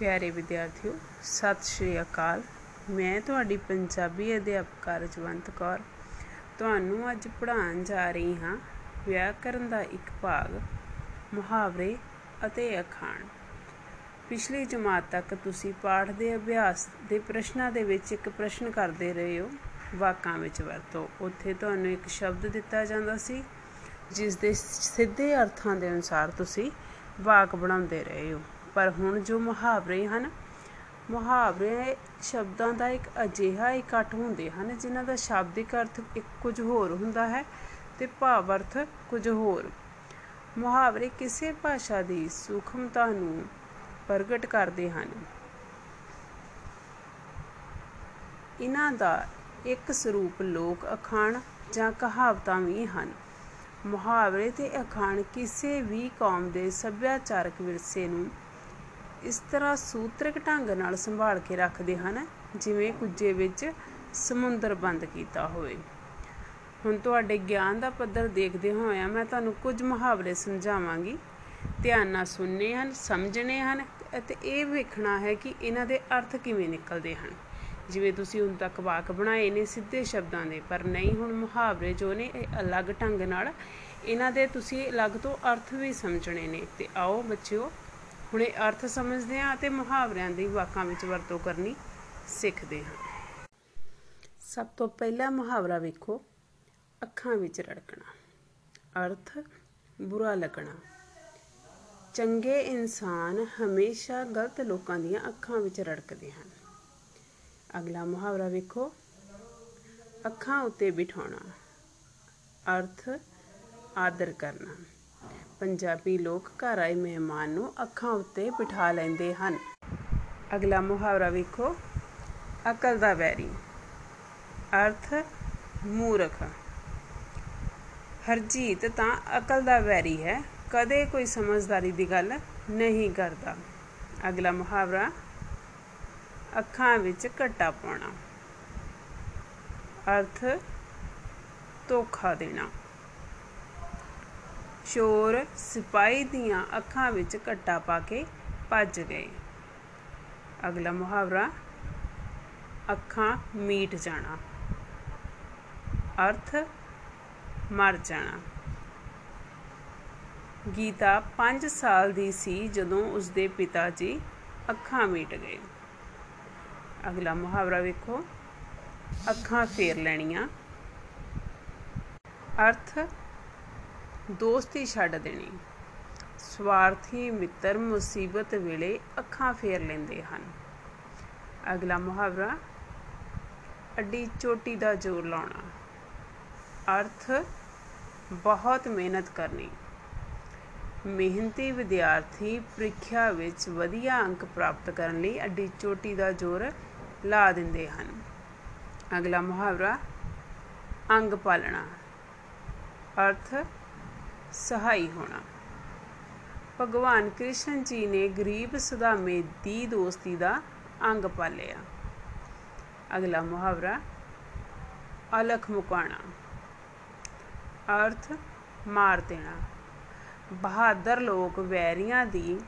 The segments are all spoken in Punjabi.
ਪਿਆਰੇ ਵਿਦਿਆਰਥੀਓ, ਸਤਿ ਸ਼੍ਰੀ ਅਕਾਲ। ਮੈਂ ਤੁਹਾਡੀ ਪੰਜਾਬੀ ਅਧਿਆਪਕਾ ਰਜਵੰਤ ਕੌਰ। ਤੁਹਾਨੂੰ ਅੱਜ ਪੜ੍ਹਾਉਣ ਜਾ ਰਹੀ ਹਾਂ ਵਿਆਕਰਨ ਦਾ ਇੱਕ ਭਾਗ, ਮੁਹਾਵਰੇ ਅਤੇ ਅਖਾਣ। ਪਿਛਲੀ ਜਮਾਤ ਤੱਕ ਤੁਸੀਂ ਪਾਠ ਦੇ ਅਭਿਆਸ ਦੇ ਪ੍ਰਸ਼ਨਾਂ ਦੇ ਵਿੱਚ ਇੱਕ ਪ੍ਰਸ਼ਨ ਕਰਦੇ ਰਹੇ ਹੋ, ਵਾਕਾਂ ਵਿੱਚ ਵਰਤੋ। ਉੱਥੇ ਤੁਹਾਨੂੰ ਇੱਕ ਸ਼ਬਦ ਦਿੱਤਾ ਜਾਂਦਾ ਸੀ ਜਿਸ ਦੇ ਸਿੱਧੇ ਅਰਥਾਂ ਦੇ ਅਨੁਸਾਰ ਤੁਸੀਂ ਵਾਕ ਬਣਾਉਂਦੇ ਰਹੇ ਹੋ। ਪਰ ਹੁਣ ਜੋ ਮੁਹਾਵਰੇ ਹਨ, ਮੁਹਾਵਰੇ ਸ਼ਬਦਾਂ ਦਾ ਇੱਕ ਅਜਿਹਾ ਇਕੱਠ ਹੁੰਦੇ ਹਨ, ਜਿਨ੍ਹਾਂ ਦਾ ਸ਼ਾਬਦਿਕ ਅਰਥ ਇੱਕ ਕੁਝ ਹੋਰ ਹੁੰਦਾ ਹੈ ਤੇ ਭਾਵ ਅਰਥ ਕੁਝ ਹੋਰ। ਮੁਹਾਵਰੇ ਕਿਸੇ ਭਾਸ਼ਾ ਦੀ ਸੂਖਮਤਾ ਨੂੰ ਪ੍ਰਗਟ ਕਰਦੇ ਹਨ। ਇਹਨਾਂ ਦਾ ਇੱਕ ਸਰੂਪ ਲੋਕ ਅਖਾਣ ਜਾਂ ਕਹਾਵਤਾਂ ਵੀ ਹਨ। ਮੁਹਾਵਰੇ ਤੇ ਅਖਾਣ ਕਿਸੇ ਵੀ ਕੌਮ ਦੇ ਸੱਭਿਆਚਾਰਕ ਵਿਰਸੇ ਨੂੰ ਇਸ ਤਰ੍ਹਾਂ ਸੂਤਰਕ ਢੰਗ ਨਾਲ ਸੰਭਾਲ ਕੇ ਰੱਖਦੇ ਹਨ, ਜਿਵੇਂ ਕੁੱਜੇ ਵਿੱਚ ਸਮੁੰਦਰ ਬੰਦ ਕੀਤਾ ਹੋਵੇ। ਹੁਣ ਤੁਹਾਡੇ ਗਿਆਨ ਦਾ ਪੱਧਰ ਦੇਖਦੇ ਹੋਇਆ ਮੈਂ ਤੁਹਾਨੂੰ ਕੁਝ ਮੁਹਾਵਰੇ ਸਮਝਾਵਾਂਗੀ। ਧਿਆਨ ਨਾਲ ਸੁਣਨੇ ਹਨ, ਸਮਝਣੇ ਹਨ ਅਤੇ ਇਹ ਵੇਖਣਾ ਹੈ ਕਿ ਇਹਨਾਂ ਦੇ ਅਰਥ ਕਿਵੇਂ ਨਿਕਲਦੇ ਹਨ। ਜਿਵੇਂ ਤੁਸੀਂ ਹੁਣ ਤੱਕ ਵਾਕ ਬਣਾਏ ਨੇ ਸਿੱਧੇ ਸ਼ਬਦਾਂ ਦੇ, ਪਰ ਨਹੀਂ, ਹੁਣ ਮੁਹਾਵਰੇ ਜੋ ਨੇ ਇਹ ਅਲੱਗ ਢੰਗ ਨਾਲ ਇਹਨਾਂ ਦੇ ਤੁਸੀਂ ਅਲੱਗ ਤੋਂ ਅਰਥ ਵੀ ਸਮਝਣੇ ਨੇ। ਤੇ ਆਓ ਬੱਚਿਓ ਹੁਣ ਇਹ ਅਰਥ ਸਮਝਦੇ ਹਾਂ ਅਤੇ ਮੁਹਾਵਰਿਆਂ ਦੀ ਵਾਕਾਂ ਵਿੱਚ ਵਰਤੋਂ ਕਰਨੀ ਸਿੱਖਦੇ ਹਾਂ। ਸਭ ਤੋਂ ਪਹਿਲਾ ਮੁਹਾਵਰਾ ਵੇਖੋ, ਅੱਖਾਂ ਵਿੱਚ ਰੜਕਣਾ। ਅਰਥ, ਬੁਰਾ ਲੱਗਣਾ। ਚੰਗੇ ਇਨਸਾਨ ਹਮੇਸ਼ਾ ਗਲਤ ਲੋਕਾਂ ਦੀਆਂ ਅੱਖਾਂ ਵਿੱਚ ਰੜਕਦੇ ਹਨ। ਅਗਲਾ ਮੁਹਾਵਰਾ ਵੇਖੋ, ਅੱਖਾਂ ਉੱਤੇ ਬਿਠਾਉਣਾ। ਅਰਥ, ਆਦਰ ਕਰਨਾ। ਪੰਜਾਬੀ ਲੋਕ ਘਰ ਆਏ ਮਹਿਮਾਨ ਨੂੰ ਅੱਖਾਂ ਉੱਤੇ ਬਿਠਾ ਲੈਂਦੇ ਹਨ। ਅਗਲਾ ਮੁਹਾਵਰਾ ਵੇਖੋ। ਅਕਲ ਦਾ ਵੈਰੀ। ਅਰਥ, ਮੂਰਖ। ਹਰਜੀਤ ਤਾਂ ਅਕਲ ਦਾ ਵੈਰੀ ਹੈ। ਕਦੇ ਕੋਈ ਸਮਝਦਾਰੀ ਦੀ ਗੱਲ ਨਹੀਂ ਕਰਦਾ। ਅਗਲਾ ਮੁਹਾਵਰਾ, ਅੱਖਾਂ ਵਿੱਚ ਘੱਟਾ ਪਾਉਣਾ। ਅਰਥ, ਧੋਖਾ ਦੇਣਾ। ਚੋਰ ਸਿਪਾਹੀ ਦੀਆਂ ਅੱਖਾਂ ਵਿੱਚ ਘੱਟਾ ਪਾ ਕੇ ਭੱਜ ਗਏ। ਅਗਲਾ ਮੁਹਾਵਰਾ, ਅੱਖਾਂ ਮੀਟ ਜਾਣਾ। ਅਰਥ, ਮਰ ਜਾਣਾ। ਗੀਤਾ 5 ਸਾਲ ਦੀ ਸੀ ਜਦੋਂ ਉਸਦੇ ਪਿਤਾ ਜੀ ਅੱਖਾਂ ਮੀਟ ਗਏ। ਅਗਲਾ ਮੁਹਾਵਰਾ ਵੇਖੋ, ਅੱਖਾਂ ਫੇਰ ਲੈਣੀਆਂ। ਅਰਥ ਦੋਸਤੀ ਛੱਡ ਦੇਣੀ। ਸਵਾਰਥੀ ਮਿੱਤਰ ਮੁਸੀਬਤ ਵੇਲੇ ਅੱਖਾਂ ਫੇਰ ਲੈਂਦੇ ਹਨ। ਅਗਲਾ ਮੁਹਾਵਰਾ, ਅੱਡੀ ਚੋਟੀ ਦਾ ਜ਼ੋਰ ਲਾਉਣਾ। ਅਰਥ, ਬਹੁਤ ਮਿਹਨਤ ਕਰਨੀ। ਮਿਹਨਤੀ ਵਿਦਿਆਰਥੀ ਪ੍ਰੀਖਿਆ ਵਿੱਚ ਵਧੀਆ ਅੰਕ ਪ੍ਰਾਪਤ ਕਰਨ ਲਈ ਅੱਡੀ ਚੋਟੀ ਦਾ ਜ਼ੋਰ ਲਾ ਦਿੰਦੇ ਹਨ। ਅਗਲਾ ਮੁਹਾਵਰਾ, ਅੰਗ ਪਾਲਣਾ। ਅਰਥ ਸਹਾਈ ਹੋਣਾ। ਭਗਵਾਨ ਕ੍ਰਿਸ਼ਨ ਜੀ ਨੇ ਗਰੀਬ ਸੁਦਾਮੇ ਦੀ ਦੋਸਤੀ ਦਾ ਅੰਗ ਪਾਲਿਆ। ਅਗਲਾ ਮੁਹਾਵਰਾ, ਅਲਖ ਮੁਕਾਣਾ। ਅਰਥ, ਮਾਰ ਦੇਣਾ। ਬਹਾਦਰ ਲੋਕ ਵੈਰੀਆਂ ਦੀ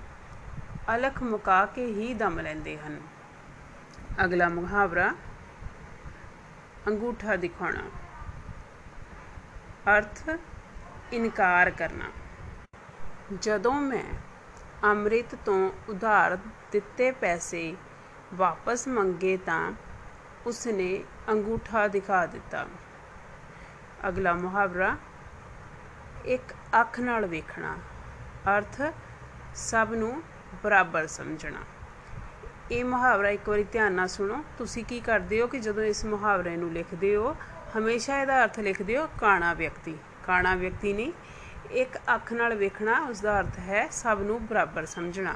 ਅਲਖ ਮੁਕਾ ਕੇ ਹੀ ਦਮ ਲੈਂਦੇ ਹਨ। ਅਗਲਾ ਮੁਹਾਵਰਾ, ਅੰਗੂਠਾ ਦਿਖਾਉਣਾ। ਅਰਥ ਇਨਕਾਰ ਕਰਨਾ। ਜਦੋਂ ਮੈਂ ਅੰਮ੍ਰਿਤ ਤੋਂ ਉਧਾਰ ਦਿੱਤੇ ਪੈਸੇ ਵਾਪਸ ਮੰਗੇ ਤਾਂ ਉਸਨੇ ਅੰਗੂਠਾ ਦਿਖਾ ਦਿੱਤਾ। ਅਗਲਾ ਮੁਹਾਵਰਾ, ਇੱਕ ਅੱਖ ਨਾਲ ਵੇਖਣਾ। ਅਰਥ, ਸਭ ਨੂੰ ਬਰਾਬਰ ਸਮਝਣਾ। ਇਹ ਮੁਹਾਵਰਾ ਇੱਕ ਵਾਰੀ ਧਿਆਨ ਨਾਲ ਸੁਣੋ। ਤੁਸੀਂ ਕੀ ਕਰਦੇ ਹੋ ਕਿ ਜਦੋਂ ਇਸ ਮੁਹਾਵਰੇ ਨੂੰ ਲਿਖਦੇ ਹੋ, ਹਮੇਸ਼ਾ ਇਹਦਾ ਅਰਥ ਲਿਖਦੇ ਹੋ, ਕਾਣਾ ਵਿਅਕਤੀ। ਕਾਣਾ ਵਿਅਕਤੀ ਨਹੀਂ ਇੱਕ ਅੱਖ ਨਾਲ ਵੇਖਣਾ ਉਸ ਦਾ ਅਰਥ ਹੈ ਸਭ ਨੂੰ ਬਰਾਬਰ ਸਮਝਣਾ।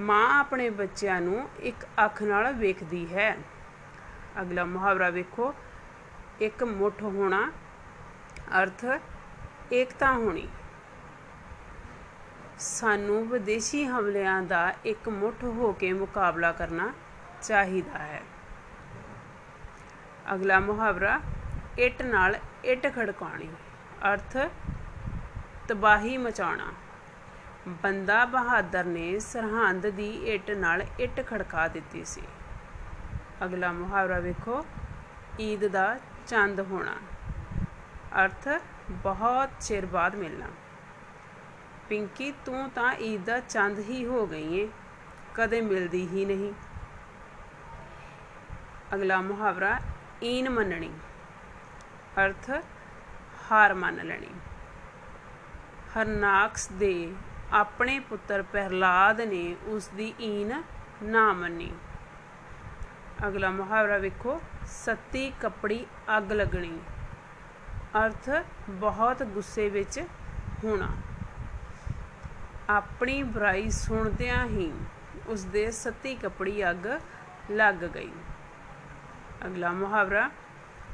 ਮਾਂ ਆਪਣੇ ਬੱਚਿਆਂ ਨੂੰ ਇੱਕ ਅੱਖ ਨਾਲ ਵੇਖਦੀ ਹੈ। ਅਗਲਾ ਮੁਹਾਵਰਾ ਵੇਖੋ। ਇੱਕ ਮੁੱਠ ਹੋਣਾ, ਅਰਥ ਏਕਤਾ ਹੋਣੀ। ਸਾਨੂੰ ਵਿਦੇਸ਼ੀ ਹਮਲਿਆਂ ਦਾ ਇੱਕ ਮੁੱਠ ਹੋ ਕੇ ਮੁਕਾਬਲਾ ਕਰਨਾ ਚਾਹੀਦਾ ਹੈ। ਅਗਲਾ ਮੁਹਾਵਰਾ, ਇੱਟ ਨਾਲ ਇੱਟ ਖੜਕਾਉਣੀ। ਅਰਥ, ਤਬਾਹੀ ਮਚਾਉਣਾ। ਬੰਦਾ ਬਹਾਦਰ ਨੇ ਸਰਹੰਦ ਦੀ ਇੱਟ ਨਾਲ ਇੱਟ ਖੜਕਾ ਦਿੱਤੀ ਸੀ। ਅਗਲਾ ਮੁਹਾਵਰਾ ਵੇਖੋ, ਈਦ ਦਾ ਚੰਦ ਹੋਣਾ। ਅਰਥ, ਬਹੁਤ ਚਿਰ ਬਾਅਦ ਮਿਲਣਾ। ਪਿੰਕੀ, ਤੂੰ ਤਾਂ ਈਦ ਦਾ ਚੰਦ ਹੀ ਹੋ ਗਈ ਏ। ਕਦੇ ਮਿਲਦੀ ਹੀ ਨਹੀਂ। ਅਗਲਾ ਮੁਹਾਵਰਾ, ਈਨ ਮੰਨਣੀ। ਅਰਥ ਹਾਰ ਮੰਨ ਲੈਣੀ। ਹਰਨਾਕਸ ਦੇ ਆਪਣੇ ਪੁੱਤਰ ਪ੍ਰਹਿਲਾਦ ਨੇ ਉਸ ਦੀ ਈਨ ਨਾ ਮੰਨੀ। ਅਗਲਾ ਮੁਹਾਵਰਾ ਵੇਖੋ, ਸੱਤੀ ਕੱਪੜੀ ਅੱਗ ਲੱਗਣੀ। ਅਰਥ ਬਹੁਤ ਗੁੱਸੇ ਵਿੱਚ ਹੋਣਾ। ਆਪਣੀ ਬੁਰਾਈ ਸੁਣਦਿਆਂ ਹੀ ਉਸ ਦੇ ਸੱਤੀ ਕੱਪੜੀ ਅੱਗ ਲੱਗ ਗਈ। ਅਗਲਾ ਮੁਹਾਵਰਾ,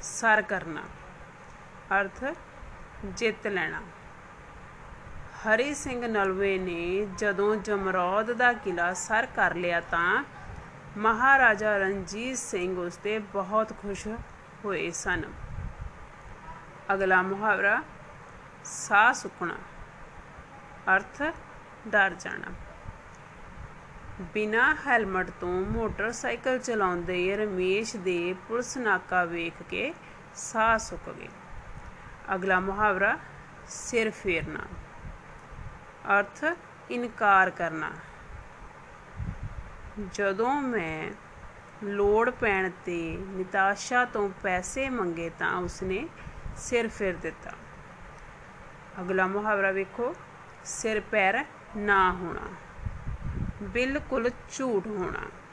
ਸਰ ਕਰਨਾ। ਅਰਥ ਜਿੱਤ ਲੈਣਾ। ਹਰੀ ਸਿੰਘ ਨਲਵੇ ਨੇ ਜਦੋਂ ਜਮਰੌਦ ਦਾ ਕਿਲਾ ਸਰ ਕਰ ਲਿਆ ਤਾਂ ਮਹਾਰਾਜਾ ਰਣਜੀਤ ਸਿੰਘ ਉਸ ਤੇ ਬਹੁਤ ਖੁਸ਼ ਹੋਏ ਸਨ। ਅਗਲਾ ਮੁਹਾਵਰਾ, ਸਾਹ ਸੁੱਕਣਾ। ਅਰਥ, ਡਰ ਜਾਣਾ। ਬਿਨਾ ਹੈਲਮਟ ਤੋਂ ਮੋਟਰਸਾਈਕਲ ਚਲਾਉਂਦੇ ਰਮੇਸ਼ ਦੇ ਪੁਲਿਸ ਨਾਕਾ ਵੇਖ ਕੇ ਸਾਹ ਸੁੱਕ ਗਏ। ਅਗਲਾ ਮੁਹਾਵਰਾ, ਸਿਰ ਫੇਰਨਾ। ਅਰਥ, ਇਨਕਾਰ ਕਰਨਾ। ਜਦੋਂ ਮੈਂ ਲੋੜ ਪੈਣ ਤੇ ਨਿਤਾਸ਼ਾ ਤੋਂ ਪੈਸੇ ਮੰਗੇ ਤਾਂ ਉਸਨੇ ਸਿਰ ਫੇਰ ਦਿੱਤਾ। ਅਗਲਾ ਮੁਹਾਵਰਾ ਵੇਖੋ, ਸਿਰ ਪੈਰ ਨਾ ਹੋਣਾ। ਬਿਲਕੁਲ ਝੂਠ ਹੋਣਾ।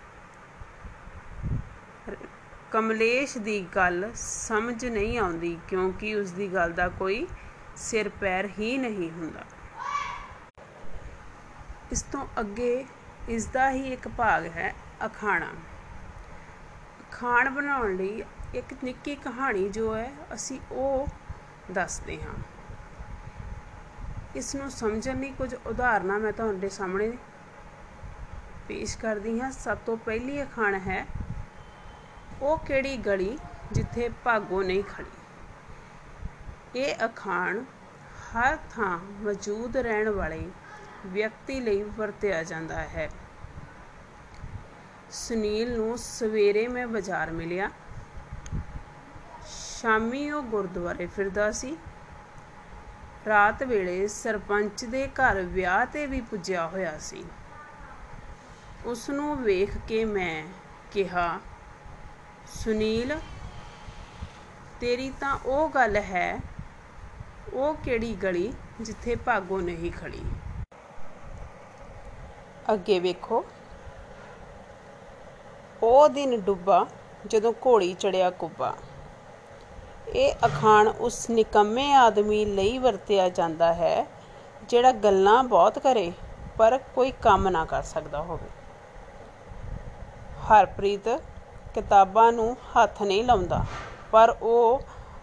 ਕਮਲੇਸ਼ ਦੀ ਗੱਲ ਸਮਝ ਨਹੀਂ ਆਉਂਦੀ ਕਿਉਂਕਿ ਉਸ ਦੀ ਗੱਲ ਦਾ ਕੋਈ ਸਿਰ ਪੈਰ ਹੀ ਨਹੀਂ ਹੁੰਦਾ। ਇਸ ਤੋਂ ਅੱਗੇ ਇਸ ਦਾ ਹੀ ਇੱਕ ਭਾਗ ਹੈ ਅਖਾਣਾ। ਖਾਣ ਬਣਾਉਣ ਲਈ ਇੱਕ ਨਿੱਕੀ ਕਹਾਣੀ ਜੋ ਹੈ, ਅਸੀਂ ਉਹ ਦੱਸਦੇ ਹਾਂ। ਇਸ ਨੂੰ ਸਮਝਣ ਲਈ ਕੁਝ ਉਦਾਹਰਨਾਂ ਮੈਂ ਤੁਹਾਡੇ ਸਾਹਮਣੇ ਪੇਸ਼ ਕਰਦੀ ਹਾਂ। ਸਭ ਤੋਂ ਪਹਿਲੀ ਅਖਾਣ ਹੈ ਉਹ ਕਿਹੜੀ ਗਲੀ ਜਿੱਥੇ ਭਾਗੋ ਨਹੀਂ ਖੜੀ ਇਹ ਅਖਾਣ ਹਰ ਥਾਂ ਮੌਜੂਦ ਰਹਿਣ ਵਾਲੇ ਵਿਅਕਤੀ ਲਈ ਵਰਤਿਆ ਜਾਂਦਾ ਹੈ। ਸੁਨੀਲ ਨੂੰ ਸਵੇਰੇ ਮੈਂ ਬਾਜ਼ਾਰ ਮਿਲਿਆ। ਸ਼ਾਮੀ ਉਹ ਗੁਰਦੁਆਰੇ ਫਿਰਦਾ ਸੀ। ਰਾਤ ਵੇਲੇ ਸਰਪੰਚ ਦੇ ਘਰ ਵਿਆਹ ਤੇ ਵੀ ਪੁੱਜਿਆ ਹੋਇਆ ਸੀ। ਉਸ ਨੂੰ ਵੇਖ ਕੇ ਮੈਂ ਕਿਹਾ ਸੁਨੀਲ, ਤੇਰੀ ਤਾਂ ਉਹ ਗੱਲ ਹੈ, ਉਹ ਕਿਹੜੀ ਗਲੀ ਜਿੱਥੇ ਭਾਗੋ ਨਹੀਂ ਖੜੀ? ਅੱਗੇ ਵੇਖੋ। ਉਹ ਦਿਨ ਡੁੱਬਾ ਜਦੋਂ ਘੋੜੀ ਚੜਿਆ ਕੁੱਬਾ। ਇਹ ਅਖਾਣ ਉਸ ਨਿਕੰਮੇ ਆਦਮੀ ਲਈ ਵਰਤਿਆ ਜਾਂਦਾ ਹੈ, ਜਿਹੜਾ ਗੱਲਾਂ ਬਹੁਤ ਕਰੇ, ਪਰ ਕੋਈ ਕੰਮ ਨਾ ਕਰ ਸਕਦਾ ਹੋਵੇ। ਹਰਪ੍ਰੀਤ ਕਿਤਾਬਾਂ ਨੂੰ ਹੱਥ ਨਹੀਂ ਲਾਉਂਦਾ। ਪਰ ਉਹ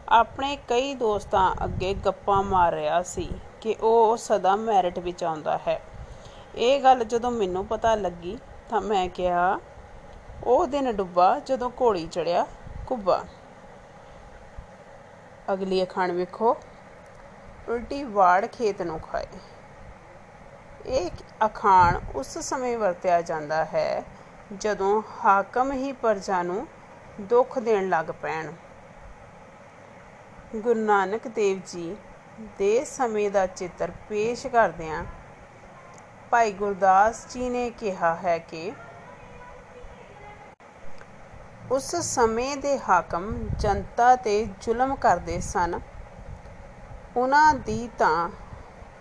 ਆਪਣੇ ਕਈ ਦੋਸਤਾਂ ਅੱਗੇ ਗੱਪਾਂ ਮਾਰ ਰਿਹਾ ਸੀ ਕਿ ਉਹ ਸਦਾ ਮੈਰਿਟ ਵਿੱਚ ਆਉਂਦਾ ਹੈ। ਇਹ ਗੱਲ ਜਦੋਂ ਮੈਨੂੰ ਪਤਾ ਲੱਗੀ ਤਾਂ ਮੈਂ ਕਿਹਾ, ਉਹ ਦਿਨ ਡੁੱਬਾ ਜਦੋਂ ਘੋੜੀ ਚੜਿਆ ਕੁੱਬਾ। ਅਗਲੀ ਅਖਾਣ ਵੇਖੋ। ਉਲਟੀ ਵਾੜ ਖੇਤ ਨੂੰ ਖਾਏ। ਇਹ ਅਖਾਣ ਉਸ ਸਮੇਂ ਵਰਤਿਆ ਜਾਂਦਾ ਹੈ ਜਦੋਂ ਹਾਕਮ ਹੀ ਪ੍ਰਜਾ ਨੂੰ ਦੁੱਖ ਦੇਣ ਲੱਗ ਪੈਣ। ਗੁਰੂ ਨਾਨਕ ਦੇਵ ਜੀ ਦੇ ਸਮੇਂ ਦਾ ਚਿੱਤਰ ਪੇਸ਼ ਕਰਦਿਆਂ ਭਾਈ ਗੁਰਦਾਸ ਜੀ ਨੇ ਕਿਹਾ ਹੈ ਕਿ ਉਸ ਸਮੇਂ ਦੇ ਹਾਕਮ ਜਨਤਾ ਤੇ ਜ਼ੁਲਮ ਕਰਦੇ ਸਨ। ਉਹਨਾਂ ਦੀ ਤਾਂ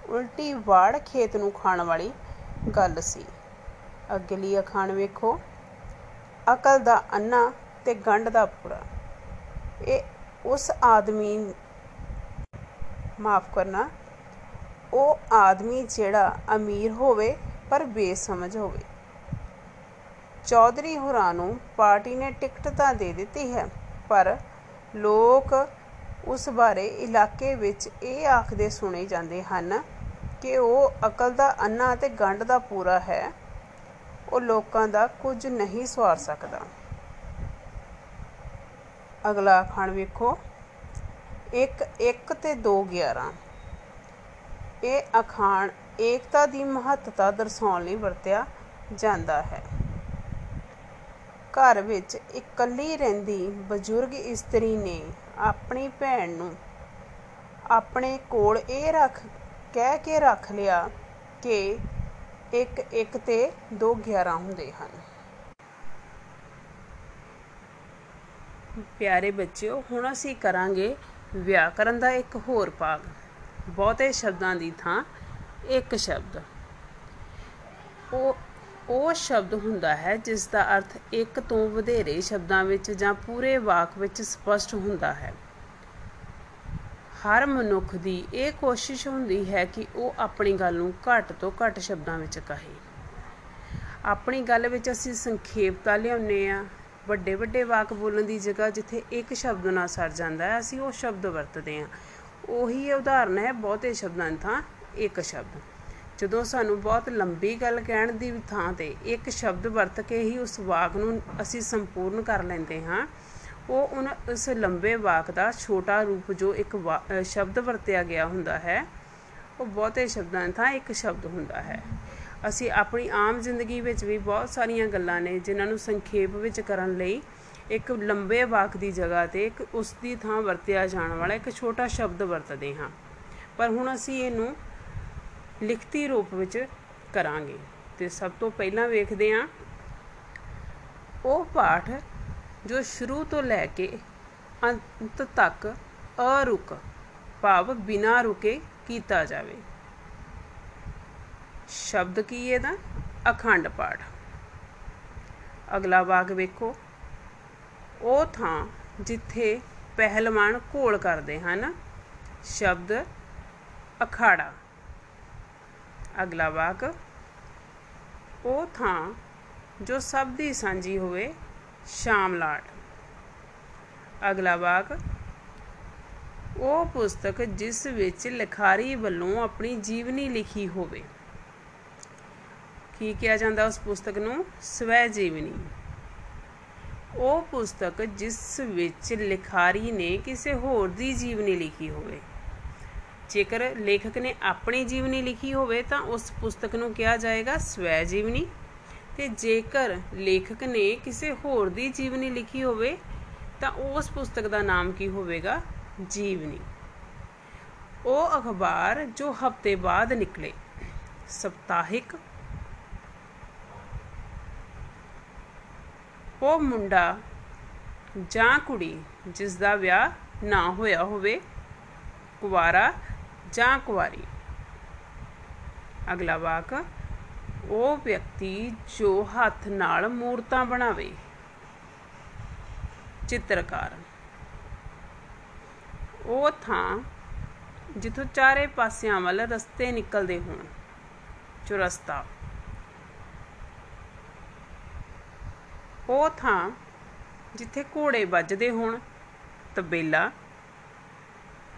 ਉਲਟੀ ਵਾੜ ਖੇਤ ਨੂੰ ਖਾਣ ਵਾਲੀ ਗੱਲ ਸੀ। ਅਗਲੀ ਅਖਾਣ ਵੇਖੋ। ਅਕਲ ਦਾ ਅੰਨਾ ਤੇ ਗੰਢ ਦਾ ਪੂਰਾ ਇਹ ਉਸ ਆਦਮੀ ਮਾਫ ਕਰਨਾ। ਉਹ ਆਦਮੀ ਜਿਹੜਾ ਅਮੀਰ ਹੋਵੇ ਪਰ ਬੇਸਮਝ ਹੋਵੇ। ਚੌਧਰੀ ਹੋਰਾਂ ਨੂੰ ਪਾਰਟੀ ਨੇ ਟਿਕਟ ਤਾਂ ਦੇ ਦਿੱਤੀ ਹੈ, ਪਰ ਲੋਕ ਉਸ ਬਾਰੇ ਇਲਾਕੇ ਵਿੱਚ ਇਹ ਆਖਦੇ ਸੁਣੇ ਜਾਂਦੇ ਹਨ ਕਿ ਉਹ ਅਕਲ ਦਾ ਅੰਨਾ ਅਤੇ ਗੰਢ ਦਾ ਪੂਰਾ ਹੈ। ਉਹ ਲੋਕਾਂ ਦਾ ਕੁਝ ਨਹੀਂ ਸਵਾਰ ਸਕਦਾ। ਅਗਲਾ ਖਾਣ ਵੇਖੋ। 1 1 ਤੇ 2 11 ਇਹ ਅਖਾਣ ਏਕਤਾ ਦੀ ਮਹੱਤਤਾ ਦਰਸਾਉਣ ਲਈ ਵਰਤਿਆ ਜਾਂਦਾ ਹੈ। ਘਰ ਵਿੱਚ ਇਕੱਲੀ ਰਹਿੰਦੀ ਬਜ਼ੁਰਗ ਇਸਤਰੀ ਨੇ ਆਪਣੀ ਭੈਣ ਨੂੰ ਆਪਣੇ ਕੋਲ ਇਹ ਰੱਖ, ਕਹਿ ਕੇ ਰੱਖ ਲਿਆ ਕਿ ਇੱਕ ਇੱਕ ਤੇ ਦੋ 11 ਹੁੰਦੇ ਹਨ। ਪਿਆਰੇ ਬੱਚਿਓ, ਹੁਣ ਅਸੀਂ ਕਰਾਂਗੇ ਵਿਆਕਰਨ ਦਾ ਇੱਕ ਹੋਰ ਭਾਗ। ਬਹੁਤੇ ਸ਼ਬਦਾਂ ਦੀ ਥਾਂ ਇੱਕ ਸ਼ਬਦ। ਉਹ ਉਹ ਸ਼ਬਦ ਹੁੰਦਾ ਹੈ, ਜਿਸ ਦਾ ਅਰਥ ਇੱਕ ਤੋਂ ਵਧੇਰੇ ਸ਼ਬਦਾਂ ਵਿੱਚ ਜਾਂ ਪੂਰੇ ਵਾਕ ਵਿੱਚ ਸਪਸ਼ਟ ਹੁੰਦਾ ਹੈ। ਹਰ ਮਨੁੱਖ ਦੀ ਇਹ ਕੋਸ਼ਿਸ਼ ਹੁੰਦੀ ਹੈ ਕਿ ਉਹ ਆਪਣੀ ਗੱਲ ਨੂੰ ਘੱਟ ਤੋਂ ਘੱਟ ਸ਼ਬਦਾਂ ਵਿੱਚ ਕਹੇ। ਆਪਣੀ ਗੱਲ ਵਿੱਚ ਅਸੀਂ ਸੰਖੇਪਤਾ ਲਿਆਉਂਦੇ ਆ ਵੱਡੇ ਵੱਡੇ ਵਾਕ ਬੋਲਣ ਦੀ ਜਗ੍ਹਾ ਜਿੱਥੇ ਇੱਕ ਸ਼ਬਦ ਨਾਲ ਸਰ ਜਾਂਦਾ ਹੈ ਅਸੀਂ ਉਹ ਸ਼ਬਦ ਵਰਤਦੇ ਹਾਂ। ਉਹੀ ਉਦਾਹਰਨ ਹੈ ਬਹੁਤੇ ਸ਼ਬਦਾਂ ਥਾਂ ਇੱਕ ਸ਼ਬਦ। ਜਦੋਂ ਸਾਨੂੰ ਬਹੁਤ ਲੰਬੀ ਗੱਲ ਕਹਿਣ ਦੀ ਥਾਂ ਤੇ ਇੱਕ ਸ਼ਬਦ ਵਰਤ ਕੇ ਹੀ ਉਸ ਵਾਕ ਨੂੰ ਅਸੀਂ ਸੰਪੂਰਨ ਕਰ ਲੈਂਦੇ ਹਾਂ ਉਹ ਉਨ ਉਸ ਲੰਬੇ ਵਾਕ ਦਾ ਛੋਟਾ ਰੂਪ ਜੋ ਇੱਕ ਸ਼ਬਦ ਵਰਤਿਆ ਗਿਆ ਹੁੰਦਾ ਹੈ, ਉਹ ਬਹੁਤੇ ਸ਼ਬਦਾਂ ਥਾਂ ਇੱਕ ਸ਼ਬਦ ਹੁੰਦਾ ਹੈ। ਅਸੀਂ ਆਪਣੀ ਆਮ ਜ਼ਿੰਦਗੀ ਵਿੱਚ ਵੀ ਬਹੁਤ ਸਾਰੀਆਂ ਗੱਲਾਂ ਨੇ ਜਿਨ੍ਹਾਂ ਨੂੰ ਸੰਖੇਪ ਵਿੱਚ ਕਰਨ ਲਈ ਇੱਕ ਲੰਬੇ ਵਾਕ ਦੀ ਜਗ੍ਹਾ ਤੇ ਇੱਕ ਉਸ ਦੀ ਥਾਂ ਵਰਤਿਆ ਜਾਣ ਵਾਲਾ ਇੱਕ ਛੋਟਾ ਸ਼ਬਦ ਵਰਤਦੇ ਹਾਂ। ਪਰ ਹੁਣ ਅਸੀਂ ਇਹਨੂੰ ਲਿਖਤੀ ਰੂਪ ਵਿੱਚ ਕਰਾਂਗੇ। ਤੇ ਸਭ ਤੋਂ ਪਹਿਲਾਂ ਵੇਖਦੇ ਹਾਂ, ਉਹ ਪਾਠ ਜੋ ਸ਼ੁਰੂ ਤੋਂ ਲੈ ਕੇ ਅੰਤ ਤੱਕ ਅਰੁਕ ਭਾਵ ਬਿਨਾ ਰੁਕੇ ਕੀਤਾ ਜਾਵੇ। ਸ਼ਬਦ ਕੀ ਇਹਦਾ? ਅਖੰਡ ਪਾਠ। ਅਗਲਾ ਵਾਕ ਵੇਖੋ। ਉਹ ਥਾਂ ਜਿੱਥੇ ਪਹਿਲਵਾਨ ਘੋਲ ਕਰਦੇ ਹਨ। ਸ਼ਬਦ ਅਖਾੜਾ। ਅਗਲਾ ਵਾਕ। ਉਹ ਥਾਂ ਜੋ ਸਭ ਦੀ ਸਾਂਝੀ ਹੋਵੇ। ਸ਼ਾਮਲਾਟ ਅਗਲਾ ਵਾਕ, ਉਹ ਪੁਸਤਕ ਜਿਸ ਵਿੱਚ ਲਿਖਾਰੀ ਵੱਲੋਂ ਆਪਣੀ ਜੀਵਨੀ ਲਿਖੀ ਹੋਵੇ। ਕੀ ਕਿਹਾ ਜਾਂਦਾ ਉਸ ਪੁਸਤਕ ਨੂੰ? ਸਵੈ ਜੀਵਨੀ। ਉਹ ਪੁਸਤਕ ਜਿਸ ਵਿੱਚ ਲਿਖਾਰੀ ਨੇ ਕਿਸੇ ਹੋਰ ਦੀ ਜੀਵਨੀ ਲਿਖੀ ਹੋਵੇ। ਜੇਕਰ ਲੇਖਕ ਨੇ ਆਪਣੀ ਜੀਵਨੀ ਲਿਖੀ ਹੋਵੇ ਤਾਂ ਉਸ ਪੁਸਤਕ ਨੂੰ ਕਿਹਾ ਜਾਏਗਾ ਸਵੈ ਜੀਵਨੀ। ਤੇ ਜੇਕਰ ਲੇਖਕ ਨੇ ਕਿਸੇ ਹੋਰ ਦੀ ਜੀਵਨੀ ਲਿਖੀ ਹੋਵੇ, ਤਾਂ ਉਸ ਪੁਸਤਕ ਦਾ ਨਾਮ ਕੀ ਹੋਵੇਗਾ? ਜੀਵਨੀ। ਉਹ ਅਖਬਾਰ ਜੋ ਹਫ਼ਤੇ ਬਾਅਦ ਨਿਕਲੇ। ਸਪਤਾਹਿਕ। ਉਹ ਮੁੰਡਾ ਜਾਂ ਕੁੜੀ ਜਿਸ ਦਾ ਵਿਆਹ ਨਾ ਹੋਇਆ ਹੋਵੇ, ਕੁਵਾਰਾ ਜਾਂ ਕੁਵਾਰੀ। ਅਗਲਾ ਵਾਕ। ਉਹ ਵਿਅਕਤੀ ਜੋ ਹੱਥ ਨਾਲ ਮੂਰਤਾਂ ਬਣਾਵੇ। ਚਿੱਤਰਕਾਰ। ਉਹ ਥਾਂ ਜਿੱਥੋਂ ਚਾਰੇ ਪਾਸਿਆਂ ਵੱਲ ਰਸਤੇ ਨਿਕਲਦੇ ਹੋਣ। ਚੁਰਸਤਾ ਉਹ ਥਾਂ ਜਿੱਥੇ ਘੋੜੇ ਵੱਜਦੇ ਹੋਣ, ਤਬੇਲਾ।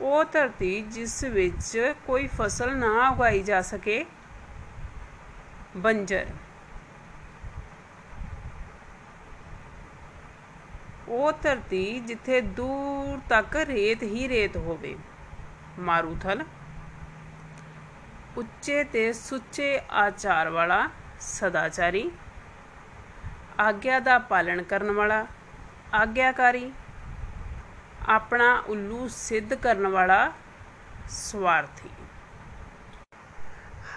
ਉਹ ਧਰਤੀ ਜਿਸ ਵਿੱਚ ਕੋਈ ਫਸਲ ਨਾ ਉਗਾਈ ਜਾ ਸਕੇ। ਬੰਜਰ। ਉਹ ਧਰਤੀ ਜਿੱਥੇ ਦੂਰ ਤੱਕ ਰੇਤ ਹੀ ਰੇਤ ਹੋਵੇ। ਮਾਰੂਥਲ। ਉੱਚੇ ਤੇ ਸੁੱਚੇ ਆਚਾਰ ਵਾਲਾ ਸਦਾਚਾਰੀ। ਆਗਿਆ ਦਾ ਪਾਲਣ ਕਰਨ ਵਾਲਾ, ਆਗਿਆਕਾਰੀ। ਆਪਣਾ ਉੱਲੂ ਸਿੱਧ ਕਰਨ ਵਾਲਾ ਸਵਾਰਥੀ।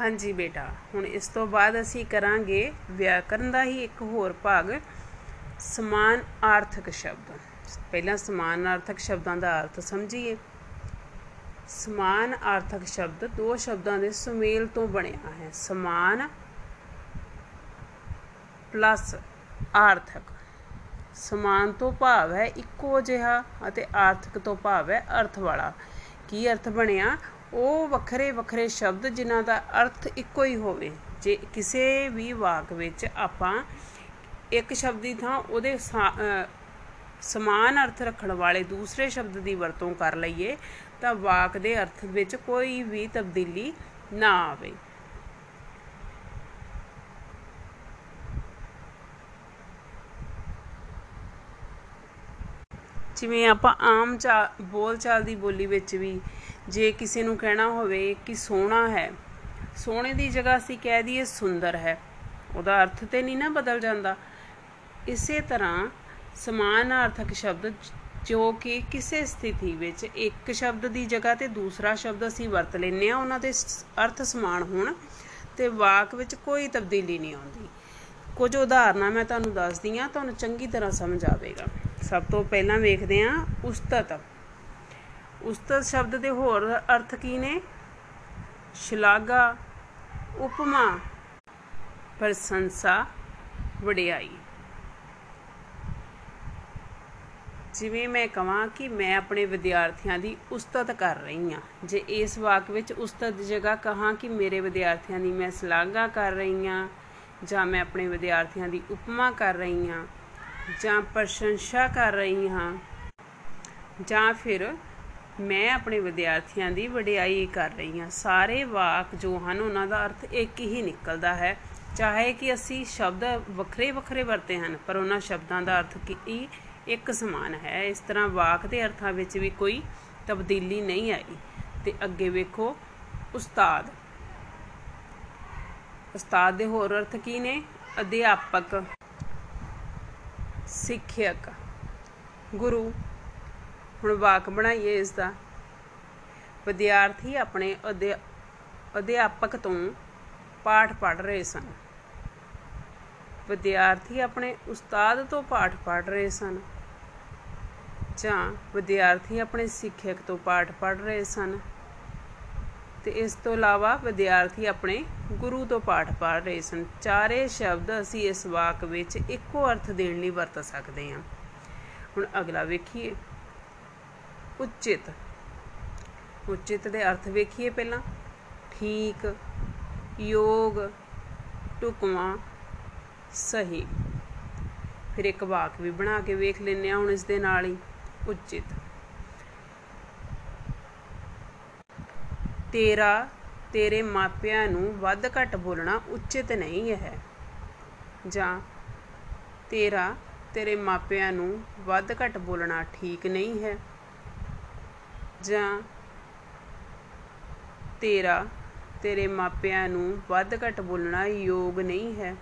ਹਾਂਜੀ ਬੇਟਾ, ਹੁਣ ਇਸ ਤੋਂ ਬਾਅਦ ਅਸੀਂ ਕਰਾਂਗੇ ਵਿਆਕਰਨ ਦਾ ਹੀ ਇੱਕ ਹੋਰ ਭਾਗ, ਸਮਾਨ ਆਰਥਕ ਸ਼ਬਦ। ਪਹਿਲਾਂ ਸਮਾਨ ਆਰਥਕ ਸ਼ਬਦਾਂ ਦਾ ਅਰਥ ਸਮਝੀਏ। ਸਮਾਨ ਆਰਥਕ ਸ਼ਬਦ ਦੋ ਸ਼ਬਦਾਂ ਦੇ ਸੁਮੇਲ ਤੋਂ ਬਣਿਆ ਹੈ। ਸਮਾਨ ਪਲੱਸ ਆਰਥਕ। ਸਮਾਨ ਤੋਂ ਭਾਵ ਹੈ ਇੱਕੋ ਜਿਹਾ ਅਤੇ ਆਰਥਿਕ ਤੋਂ ਭਾਵ ਹੈ ਅਰਥ ਵਾਲਾ। ਕੀ ਅਰਥ ਬਣਿਆ? ਉਹ ਵੱਖਰੇ ਵੱਖਰੇ ਸ਼ਬਦ ਜਿਨ੍ਹਾਂ ਦਾ ਅਰਥ ਇੱਕੋ ਹੀ ਹੋਵੇ। ਜੇ ਕਿਸੇ ਵੀ ਵਾਕ ਵਿੱਚ ਆਪਾਂ ਇੱਕ ਸ਼ਬਦ ਦੀ ਥਾਂ ਉਹਦੇ ਸਮਾਨ ਅਰਥ ਰੱਖਣ ਵਾਲੇ ਦੂਸਰੇ ਸ਼ਬਦ ਦੀ ਵਰਤੋਂ ਕਰ ਲਈਏ, ਤਾਂ ਵਾਕ ਦੇ ਅਰਥ ਵਿੱਚ ਕੋਈ ਵੀ ਤਬਦੀਲੀ ਨਾ ਆਵੇ। ਜਿਵੇਂ ਆਪਾਂ ਆਮ ਬੋਲ ਚਾਲ ਦੀ ਬੋਲੀ ਵਿੱਚ ਵੀ ਜੇ ਕਿਸੇ ਨੂੰ ਕਹਿਣਾ ਹੋਵੇ ਕਿ ਸੋਹਣਾ ਹੈ, ਸੋਹਣੇ ਦੀ ਜਗ੍ਹਾ ਅਸੀਂ ਕਹਿ ਦਈਏ ਸੁੰਦਰ ਹੈ। ਉਹਦਾ ਅਰਥ ਤੇ ਨਹੀਂ ਨਾ ਬਦਲ ਜਾਂਦਾ। ਇਸੇ ਤਰ੍ਹਾਂ ਸਮਾਨਾਰਥਕ ਸ਼ਬਦ ਜੋ ਕਿ ਕਿਸੇ ਸਥਿਤੀ ਵਿੱਚ ਇੱਕ ਸ਼ਬਦ ਦੀ ਜਗ੍ਹਾ ਤੇ ਦੂਸਰਾ ਸ਼ਬਦ ਅਸੀਂ ਵਰਤ ਲੈਂਦੇ ਆ ਉਹਨਾਂ ਦੇ ਅਰਥ ਸਮਾਨ ਹੋਣ ਤੇ ਵਾਕ ਵਿੱਚ ਕੋਈ ਤਬਦੀਲੀ ਨਹੀਂ ਆਉਂਦੀ। ਕੁਝ ਉਦਾਹਰਨਾਂ ਮੈਂ ਤੁਹਾਨੂੰ ਦੱਸਦੀ ਆ ਤੁਹਾਨੂੰ ਚੰਗੀ ਤਰ੍ਹਾਂ ਸਮਝ ਆਵੇਗਾ। ਸਭ ਤੋਂ ਪਹਿਲਾਂ ਵੇਖਦੇ ਆ ਉਸਤਤ। ਉਸਤਤ ਸ਼ਬਦ ਦੇ ਹੋਰ ਅਰਥ ਕੀ ਨੇ? ਸ਼ਲਾਘਾ, ਉਪਮਾ, ਪ੍ਰਸ਼ੰਸਾ, ਵਡਿਆਈ। ਜਿਵੇਂ ਮੈਂ ਕਹਾਂ ਕਿ ਮੈਂ ਆਪਣੇ ਵਿਦਿਆਰਥੀਆਂ ਦੀ ਉਸਤਤ ਕਰ ਰਹੀ ਹਾਂ। ਜੇ ਇਸ ਵਾਕ ਵਿੱਚ ਉਸਤਤ ਦੀ ਜਗ੍ਹਾ ਕਹਾਂ ਕਿ ਮੇਰੇ ਵਿਦਿਆਰਥੀਆਂ ਦੀ ਮੈਂ ਸ਼ਲਾਘਾ ਕਰ ਰਹੀ ਹਾਂ, ਜਾਂ ਮੈਂ ਆਪਣੇ ਵਿਦਿਆਰਥੀਆਂ ਦੀ ਉਪਮਾ ਕਰ ਰਹੀ ਹਾਂ, ਜਾਂ ਪ੍ਰਸ਼ੰਸਾ ਕਰ ਰਹੀ ਹਾਂ, ਜਾਂ ਫਿਰ ਮੈਂ ਆਪਣੇ ਵਿਦਿਆਰਥੀਆਂ ਦੀ ਵਡਿਆਈ ਕਰ ਰਹੀ ਹਾਂ। ਸਾਰੇ ਵਾਕ ਜੋ ਹਨ, ਉਹਨਾਂ ਦਾ ਅਰਥ ਇੱਕ ਹੀ ਨਿਕਲਦਾ ਹੈ। ਚਾਹੇ ਕਿ ਅਸੀਂ ਸ਼ਬਦ ਵੱਖਰੇ ਵੱਖਰੇ ਵਰਤੇ ਹਨ, ਪਰ ਉਹਨਾਂ ਸ਼ਬਦਾਂ ਦਾ ਅਰਥ ਕੀ ਇੱਕ ਸਮਾਨ ਹੈ। ਇਸ ਤਰ੍ਹਾਂ ਵਾਕ ਦੇ ਅਰਥਾਂ ਵਿੱਚ ਵੀ ਕੋਈ ਤਬਦੀਲੀ ਨਹੀਂ ਆਈ। ਤੇ ਅੱਗੇ ਵੇਖੋ, ਉਸਤਾਦ। ਉਸਤਾਦ ਦੇ ਹੋਰ ਅਰਥ ਕੀ ਨੇ? ਅਧਿਆਪਕ, ਸਿੱਖਿਅਕ, ਗੁਰੂ। ਹੁਣ ਵਾਕ ਬਣਾਈਏ ਇਸ ਦਾ ਵਿਦਿਆਰਥੀ ਆਪਣੇ ਅਧਿਆਪਕ ਤੋਂ ਪਾਠ ਪੜ੍ਹ ਰਹੇ ਸਨ। ਵਿਦਿਆਰਥੀ ਆਪਣੇ ਉਸਤਾਦ ਤੋਂ ਪਾਠ ਪੜ੍ਹ ਰਹੇ ਸਨ। ਜਾਂ ਵਿਦਿਆਰਥੀ ਆਪਣੇ ਸਿੱਖਿਅਕ ਤੋਂ ਪਾਠ ਪੜ੍ਹ ਰਹੇ ਸਨ। ਤੇ ਇਸ ਤੋਂ ਇਲਾਵਾ ਵਿਦਿਆਰਥੀ ਆਪਣੇ ਗੁਰੂ ਤੋਂ ਪਾਠ ਪੜ੍ਹ ਰਹੇ ਸਨ। ਚਾਰੇ ਸ਼ਬਦ ਅਸੀਂ ਇਸ ਵਾਕ ਵਿੱਚ ਇੱਕੋ ਅਰਥ ਦੇਣ ਲਈ ਵਰਤ ਸਕਦੇ ਹਾਂ। ਹੁਣ ਅਗਲਾ ਵੇਖੀਏ। ਉਚਿਤ। ਉਚਿਤ ਦੇ ਅਰਥ ਵੇਖੀਏ ਪਹਿਲਾਂ। ਠੀਕ, ਯੋਗ ਟੁਕਵਾ ਸਹੀ। ਫਿਰ ਇੱਕ ਵਾਕ ਵੀ ਬਣਾ ਕੇ ਵੇਖ ਲੈਂਦੇ ਆ ਹੁਣ ਇਸ ਦੇ ਨਾਲ ਹੀ। ਉਚਿਤ। ਤੇਰਾ, ਤੇਰੇ ਮਾਪਿਆਂ ਨੂੰ ਵੱਧ ਘੱਟ ਬੋਲਣਾ ਉਚਿਤ ਨਹੀਂ ਹੈ। ਜਾਂ ਤੇਰਾ, ਤੇਰੇ ਮਾਪਿਆਂ ਨੂੰ ਵੱਧ ਘੱਟ ਬੋਲਣਾ ਠੀਕ ਨਹੀਂ ਹੈ। ਜਾਂ ਤੇਰਾ, ਤੇਰੇ ਮਾਪਿਆਂ ਨੂੰ ਵੱਧ ਘੱਟ ਬੋਲਣਾ ਯੋਗ ਨਹੀਂ ਹੈ।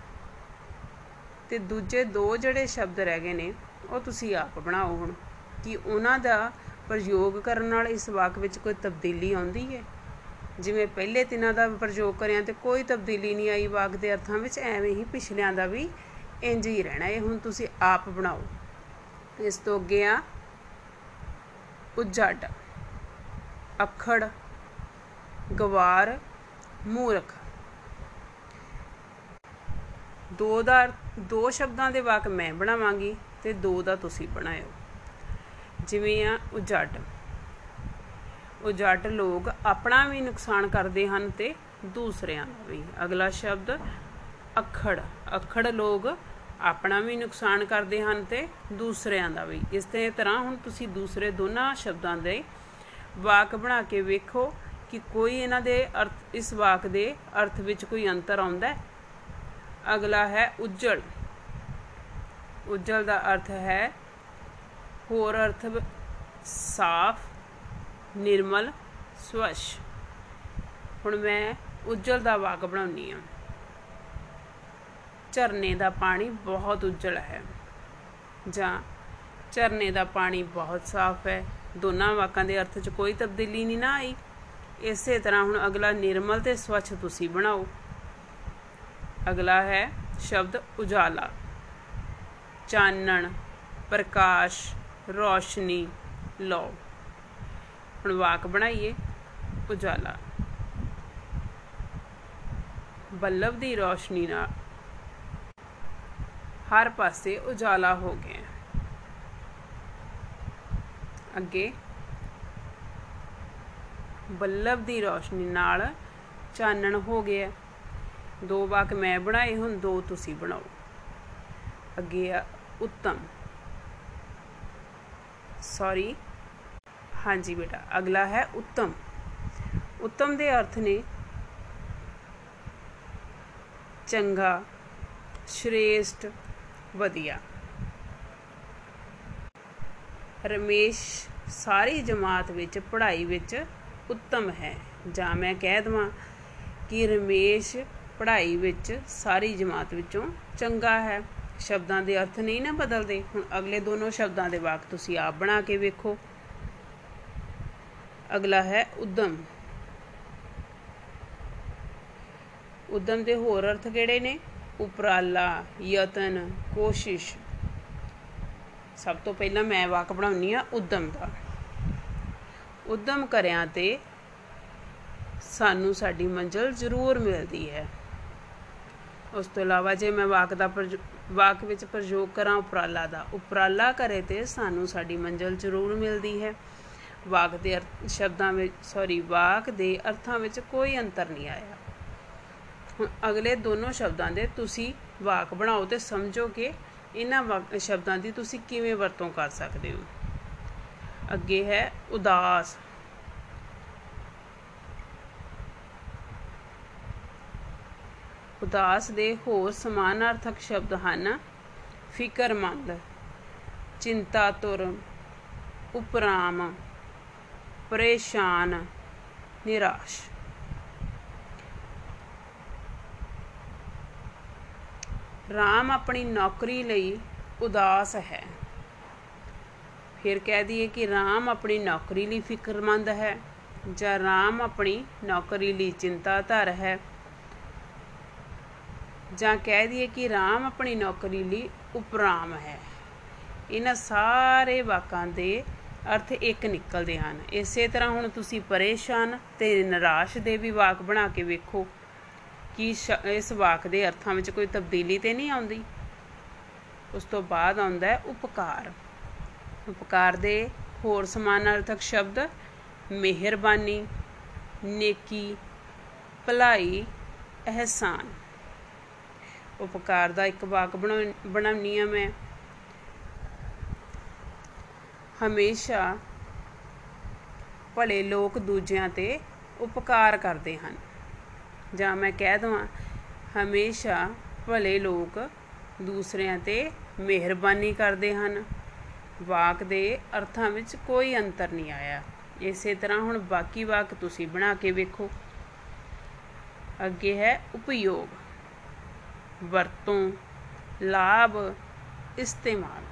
ਤੇ ਦੂਜੇ ਦੋ ਜਿਹੜੇ ਸ਼ਬਦ ਰਹਿ ਗਏ ਨੇ, ਉਹ ਤੁਸੀਂ ਆਪ ਬਣਾਓ ਹੁਣ। ਕਿ ਉਹਨਾਂ ਦਾ ਪ੍ਰਯੋਗ ਕਰਨ ਨਾਲ ਇਸ ਵਾਕ ਵਿੱਚ ਕੋਈ ਤਬਦੀਲੀ ਆਉਂਦੀ ਹੈ? ਜਿਵੇਂ ਪਹਿਲੇ ਤਿੰਨਾਂ ਦਾ ਪ੍ਰਯੋਗ ਕਰਿਆ ਤੇ ਕੋਈ ਤਬਦੀਲੀ ਨਹੀਂ ਆਈ ਵਾਕ ਦੇ ਅਰਥਾਂ ਵਿੱਚ, ਐਵੇਂ ਹੀ ਪਿਛਲਿਆਂ ਦਾ ਵੀ ਇੰਜ ਹੀ ਰਹਿਣਾ। ਇਹ ਹੁਣ ਤੁਸੀਂ ਆਪ ਬਣਾਓ। ਇਸ ਤੋਂ ਅੱਗੇ ਆ, ਉਜੜ। ਅਖੜ, ਗਵਾਰ, ਮੂਰਖ। ਦੋ ਦਾ, ਦੋ ਸ਼ਬਦਾਂ ਦੇ ਵਾਕ ਮੈਂ ਬਣਾਵਾਂਗੀ ਤੇ ਦੋ ਦਾ ਤੁਸੀਂ ਬਣਾਇਓ। ਜਿਵੇਂ ਆ ਉਜੜ ਉਜੜ ਲੋਕ ਆਪਣਾ ਵੀ ਨੁਕਸਾਨ ਕਰਦੇ ਹਨ ਤੇ ਦੂਸਰਿਆਂ ਦਾ ਵੀ। ਅਗਲਾ ਸ਼ਬਦ, ਅਖੜ। ਅਖੜ ਲੋਕ ਆਪਣਾ ਵੀ ਨੁਕਸਾਨ ਕਰਦੇ ਹਨ ਤੇ ਦੂਸਰਿਆਂ ਦਾ ਵੀ। ਇਸ ਤਰ੍ਹਾਂ ਹੁਣ ਤੁਸੀਂ ਦੂਸਰੇ ਦੋਨਾਂ ਸ਼ਬਦਾਂ ਦੇ ਵਾਕ ਬਣਾ ਕੇ ਵੇਖੋ ਕਿ ਕੋਈ ਇਹਨਾਂ ਦੇ ਅਰਥ, ਇਸ ਵਾਕ ਦੇ ਅਰਥ ਵਿੱਚ ਕੋਈ ਅੰਤਰ ਆਉਂਦਾ ਹੈ। ਅਗਲਾ ਹੈ ਉਜਲ। ਉਜਲ ਦਾ ਅਰਥ ਹੈ ਹੋਰ ਅਰਥ ਸਾਫ਼, ਨਿਰਮਲ, ਸਵਛ। ਹੁਣ ਮੈਂ ਉਜਲ ਦਾ ਵਾਕ ਬਣਾਉਣੀ ਆ ਝਰਨੇ ਦਾ ਪਾਣੀ ਬਹੁਤ ਉਜਲ ਹੈ ਜਾਂ ਝਰਨੇ ਦਾ ਪਾਣੀ ਬਹੁਤ ਸਾਫ਼ ਹੈ ਦੋਨਾਂ ਵਾਕਾਂ ਦੇ ਅਰਥ 'ਚ ਕੋਈ ਤਬਦੀਲੀ ਨਹੀਂ ਨਾ ਆਈ। ਇਸੇ ਤਰ੍ਹਾਂ ਹੁਣ ਅਗਲਾ ਨਿਰਮਲ ਤੇ ਸਵੱਛ ਤੁਸੀਂ ਬਣਾਓ। ਅਗਲਾ ਹੈ ਸ਼ਬਦ ਉਜਾਲਾ। ਚਾਨਣ, ਪ੍ਰਕਾਸ਼, ਰੋਸ਼ਨੀ ਲੋ ਹੁਣ ਵਾਕ ਬਣਾਈਏ। ਉਜਾਲਾ। ਬੱਲਬ ਦੀ ਰੋਸ਼ਨੀ ਨਾਲ ਹਰ ਪਾਸੇ ਉਜਾਲਾ ਹੋ ਗਿਆ। ਅੱਗੇ। ਬੱਲਬ ਦੀ ਰੋਸ਼ਨੀ ਨਾਲ ਚਾਨਣ ਹੋ ਗਿਆ। ਦੋ ਵਾਕ ਮੈਂ ਬਣਾਏ ਹੁਣ, ਦੋ ਤੁਸੀਂ ਬਣਾਓ। ਅੱਗੇ ਆ ਉੱਤਮ। ਸੌਰੀ ਹਾਂਜੀ ਬੇਟਾ, ਅਗਲਾ ਹੈ ਉੱਤਮ। ਉੱਤਮ ਦੇ ਅਰਥ ਨੇ ਚੰਗਾ, ਸ਼੍ਰੇਸ਼ਟ, ਵਧੀਆ। ਰਮੇਸ਼ ਸਾਰੀ ਜਮਾਤ ਵਿੱਚ ਪੜ੍ਹਾਈ ਵਿੱਚ ਉੱਤਮ ਹੈ। ਜਾਂ ਮੈਂ ਕਹਿ ਦਵਾਂ ਕਿ ਰਮੇਸ਼ ਪੜ੍ਹਾਈ ਵਿੱਚ ਸਾਰੀ ਜਮਾਤ ਵਿੱਚੋਂ ਚੰਗਾ ਹੈ। ਸ਼ਬਦਾਂ ਦੇ ਅਰਥ ਨਹੀਂ ਨਾ ਬਦਲਦੇ। ਹੁਣ ਅਗਲੇ ਦੋਨੋਂ ਸ਼ਬਦਾਂ ਦੇ ਵਾਕ ਤੁਸੀਂ ਆਪ ਬਣਾ ਕੇ ਵੇਖੋ। ਅਗਲਾ ਹੈ ਉਦਮ। ਉਦਮ ਦੇ ਹੋਰ ਅਰਥ ਕਿਹੜੇ ਨੇ? ਉਪਰਾਲਾ, ਯਤਨ, ਕੋਸ਼ਿਸ਼। ਸਭ ਤੋਂ ਪਹਿਲਾਂ ਮੈਂ ਵਾਕ ਬਣਾਉਣੀ ਆ ਉਦਮ ਦਾ। ਉਦਮ ਕਰਿਆਂ ਤੇ ਸਾਨੂੰ ਸਾਡੀ ਮੰਜ਼ਲ ਜ਼ਰੂਰ ਮਿਲਦੀ ਹੈ। ਉਸ ਤੋਂ ਇਲਾਵਾ ਜੇ ਮੈਂ ਵਾਕ ਦਾ ਵਾਕ ਵਿੱਚ ਪ੍ਰਯੋਗ ਕਰਾਂ ਉਪਰਾਲਾ ਦਾ, ਉਪਰਾਲਾ ਕਰੇ ਤੇ ਸਾਨੂੰ ਸਾਡੀ ਮੰਜ਼ਲ ਜ਼ਰੂਰ ਮਿਲਦੀ ਹੈ। ਵਾਕ ਦੇ ਸ਼ਬਦਾਂ ਵਿੱਚ ਸੌਰੀ ਵਾਕ ਦੇ ਅਰਥਾਂ ਵਿੱਚ ਕੋਈ ਅੰਤਰ ਨਹੀਂ ਆਇਆ। ਹੁਣ ਅਗਲੇ ਦੋਨੋਂ ਸ਼ਬਦਾਂ ਦੇ ਤੁਸੀਂ ਵਾਕ ਬਣਾਓ ਤੇ ਸਮਝੋ ਕਿ ਇਹਨਾਂ ਸ਼ਬਦਾਂ ਦੀ ਤੁਸੀਂ ਕਿਵੇਂ ਵਰਤੋਂ ਕਰ ਸਕਦੇ ਹੋ? ਅੱਗੇ ਹੈ ਉਦਾਸ। ਉਦਾਸ ਦੇ ਹੋਰ ਸਮਾਨਾਰਥਕ ਸ਼ਬਦ ਹਨ ਫਿਕਰਮੰਦ ਚਿੰਤਾਤੁਰ ਉਪਰਾਮ, ਪਰੇਸ਼ਾਨ, ਨਿਰਾਸ਼। ਰਾਮ ਆਪਣੀ ਨੌਕਰੀ ਲਈ ਉਦਾਸ ਹੈ। ਫਿਰ ਕਹਿ ਦਈਏ ਕਿ ਰਾਮ ਆਪਣੀ ਨੌਕਰੀ ਲਈ ਫਿਕਰਮੰਦ ਹੈ ਜਾਂ ਰਾਮ ਆਪਣੀ ਨੌਕਰੀ ਲਈ ਚਿੰਤਾਧਰ ਹੈ। ਜਾਂ ਕਹਿ ਦਈਏ ਕਿ ਰਾਮ ਆਪਣੀ ਨੌਕਰੀ ਲਈ ਉਪਰਾਮ ਹੈ। ਇਹਨਾਂ ਸਾਰੇ ਵਾਕਾਂ ਦੇ ਅਰਥ ਇੱਕ ਨਿਕਲਦੇ ਹਨ। ਇਸੇ ਤਰ੍ਹਾਂ ਹੁਣ ਤੁਸੀਂ ਪਰੇਸ਼ਾਨ ਤੇ ਨਿਰਾਸ਼ ਦੇ ਵੀ ਵਾਕ ਬਣਾ ਕੇ ਵੇਖੋ। ਕਿ ਇਸ ਵਾਕ ਦੇ ਅਰਥਾਂ ਵਿੱਚ ਕੋਈ ਤਬਦੀਲੀ ਤੇ ਨਹੀਂ ਆਉਂਦੀ? ਉਸ ਤੋਂ ਬਾਅਦ ਆਉਂਦਾ ਹੈ ਉਪਕਾਰ। ਉਪਕਾਰ ਦੇ ਹੋਰ ਸਮਾਨਾਰਥਕ ਸ਼ਬਦ, ਮਿਹਰਬਾਨੀ, ਨੇਕੀ, ਭਲਾਈ, ਅਹਿਸਾਨ। ਉਪਕਾਰ ਦਾ ਇੱਕ ਵਾਕ ਬਣਾਉਣੀ ਆ ਮੈਂ। ਹਮੇਸ਼ਾ ਭਲੇ ਲੋਕ ਦੂਜਿਆਂ ਤੇ ਉਪਕਾਰ ਕਰਦੇ ਹਨ। ਜਾਂ ਮੈਂ ਕਹਿ ਦਵਾਂ, ਹਮੇਸ਼ਾ ਭਲੇ ਲੋਕ ਦੂਸਰਿਆਂ ਤੇ ਮਿਹਰਬਾਨੀ ਕਰਦੇ ਹਨ। ਵਾਕ ਦੇ ਅਰਥਾਂ ਵਿੱਚ ਕੋਈ ਅੰਤਰ ਨਹੀਂ ਆਇਆ। ਇਸੇ ਤਰ੍ਹਾਂ ਹੁਣ ਬਾਕੀ ਵਾਕ ਤੁਸੀਂ ਬਣਾ ਕੇ ਵੇਖੋ। ਅੱਗੇ ਹੈ ਉਪਯੋਗ। ਵਰਤੋਂ, ਲਾਭ, ਇਸਤੇਮਾਲ।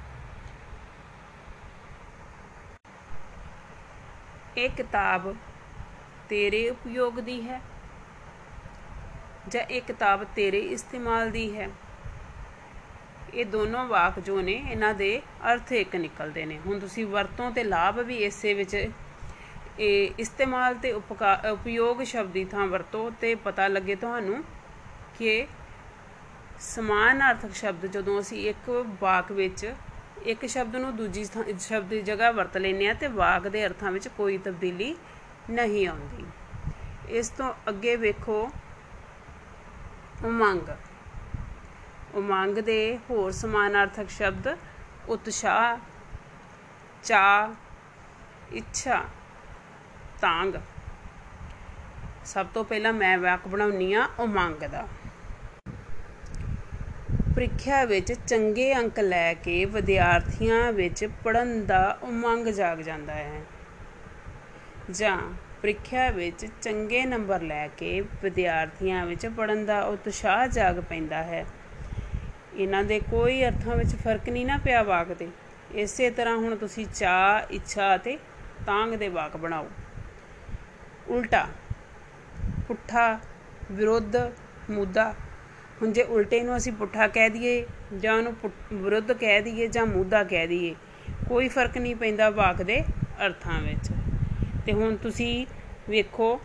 ਇਹ ਕਿਤਾਬ ਤੇਰੇ ਉਪਯੋਗ ਦੀ ਹੈ। ਜਾਂ ਇਹ ਕਿਤਾਬ ਤੇਰੇ ਇਸਤੇਮਾਲ ਦੀ ਹੈ। ਇਹ ਦੋਨੋਂ ਵਾਕ ਜੋ ਨੇ, ਇਹਨਾਂ ਦੇ ਅਰਥ ਇੱਕ ਨਿਕਲਦੇ ਨੇ। ਹੁਣ ਤੁਸੀਂ ਵਰਤੋਂ ਤੇ ਲਾਭ ਵੀ ਇਸੇ ਵਿੱਚ, ਇਹ ਇਸਤੇਮਾਲ ਤੇ ਉਪਯੋਗ ਸ਼ਬਦ ਦੀ ਥਾਂ ਵਰਤੋ ਤੇ ਪਤਾ ਲੱਗੇ ਤੁਹਾਨੂੰ ਕਿ ਸਮਾਨਾਰਥਕ ਸ਼ਬਦ ਜਦੋਂ ਅਸੀਂ ਇੱਕ ਵਾਕ ਵਿੱਚ ਇੱਕ ਸ਼ਬਦ ਨੂੰ ਦੂਜੀ ਸ਼ਬਦ ਦੀ ਜਗ੍ਹਾ ਵਰਤ ਲੈਂਦੇ ਆ ਤੇ ਵਾਕ ਦੇ ਅਰਥਾਂ ਵਿੱਚ ਕੋਈ ਤਬਦੀਲੀ ਨਹੀਂ ਆਉਂਦੀ। ਇਸ ਤੋਂ ਅੱਗੇ ਵੇਖੋ ਉਮੰਗ। ਉਮੰਗ ਦੇ ਹੋਰ ਸਮਾਨਾਰਥਕ ਸ਼ਬਦ ਉਤਸ਼ਾਹ ਚਾ ਇੱਛਾ, ਤਾਂਗ। ਸਭ ਤੋਂ ਪਹਿਲਾਂ ਮੈਂ ਵਾਕ ਬਣਾਉਣੀ ਆ ਉਮੰਗ ਦਾ। ਪ੍ਰੀਖਿਆ ਵਿੱਚ ਚੰਗੇ ਅੰਕ ਲੈ ਕੇ ਵਿਦਿਆਰਥੀਆਂ ਵਿੱਚ ਪੜਨ ਦਾ ਉਮੰਗ ਜਾਗ ਜਾਂਦਾ ਹੈ। ਜਾਂ ਪ੍ਰੀਖਿਆ ਵਿੱਚ ਚੰਗੇ ਨੰਬਰ ਲੈ ਕੇ ਵਿਦਿਆਰਥੀਆਂ ਵਿੱਚ ਪੜਨ ਦਾ ਉਤਸ਼ਾਹ ਜਾਗ ਪੈਂਦਾ ਹੈ। ਇਹਨਾਂ ਦੇ ਕੋਈ ਅਰਥਾਂ ਵਿੱਚ ਫ਼ਰਕ ਨਹੀਂ ਨਾ ਪਿਆ ਵਾਕ ਦੇ ਇਸੇ ਤਰ੍ਹਾਂ ਹੁਣ ਤੁਸੀਂ ਚਾ ਇੱਛਾ ਅਤੇ ਤਾਂਗ ਦੇ ਵਾਕ ਬਣਾਓ। ਉਲਟਾ, ਪੁੱਠਾ, ਵਿਰੁੱਧ, ਮੁੱਦਾ। ਹੁਣ ਜੇ ਉਲਟੇ ਨੂੰ ਅਸੀਂ ਪੁੱਠਾ ਕਹਿ ਦਈਏ ਜਾਂ ਉਹਨੂੰ ਵਿਰੁੱਧ ਕਹਿ ਦਈਏ ਜਾਂ ਮੁੱਦਾ ਕਹਿ ਦਈਏ, ਕੋਈ ਫ਼ਰਕ ਨਹੀਂ ਪੈਂਦਾ ਵਾਕ ਦੇ ਅਰਥਾਂ ਵਿੱਚ। ਤੇ ਹੁਣ ਤੁਸੀਂ ਵੇਖੋ,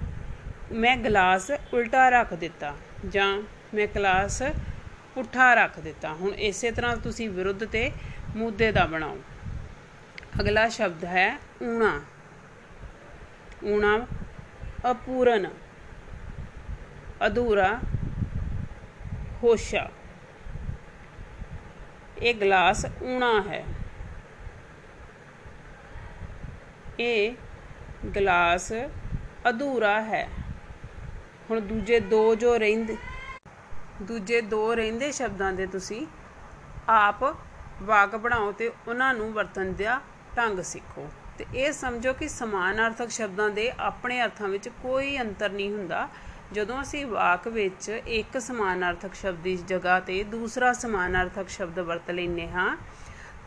ਮੈਂ ਗਲਾਸ ਉਲਟਾ ਰੱਖ ਦਿੱਤਾ ਜਾਂ ਮੈਂ ਗਲਾਸ ਪੁੱਠਾ ਰੱਖ ਦਿੱਤਾ। ਹੁਣ ਇਸੇ ਤਰ੍ਹਾਂ ਤੁਸੀਂ ਵਿਰੁੱਧ ਤੇ ਮੁੱਦੇ ਦਾ ਬਣਾਓ। ਅਗਲਾ ਸ਼ਬਦ ਹੈ ਊਣਾ। ਊਣਾ ਅਪੂਰਨ, ਅਧੂਰਾ, ਹੋਸ਼ਾ। ਇਹ ਗਲਾਸ ਊਣਾ ਹੈ। ਇਹ ਗਲਾਸ ਅਧੂਰਾ ਹੈ। ਹੁਣ ਦੂਜੇ ਦੋ ਜੋ ਰਹਿੰਦੇ, ਦੂਜੇ ਦੋ ਰਹਿੰਦੇ ਸ਼ਬਦਾਂ ਦੇ ਤੁਸੀਂ ਆਪ ਵਾਕ ਬਣਾਓ ਤੇ ਉਹਨਾਂ ਨੂੰ ਵਰਤਨ ਦਾ ਢੰਗ ਸਿੱਖੋ। ਤੇ ਇਹ ਸਮਝੋ ਕਿ ਸਮਾਨਾਰਥਕ ਸ਼ਬਦਾਂ ਦੇ ਆਪਣੇ ਅਰਥਾਂ ਵਿੱਚ ਕੋਈ ਅੰਤਰ ਨਹੀਂ ਹੁੰਦਾ। ਜਦੋਂ ਅਸੀਂ ਵਾਕ ਵਿੱਚ ਇੱਕ ਸਮਾਨਾਰਥਕ ਸ਼ਬਦ ਦੀ ਜਗ੍ਹਾ ਤੇ ਦੂਸਰਾ ਸਮਾਨਾਰਥਕ ਸ਼ਬਦ ਵਰਤ ਲੈਂਦੇ ਹਾਂ,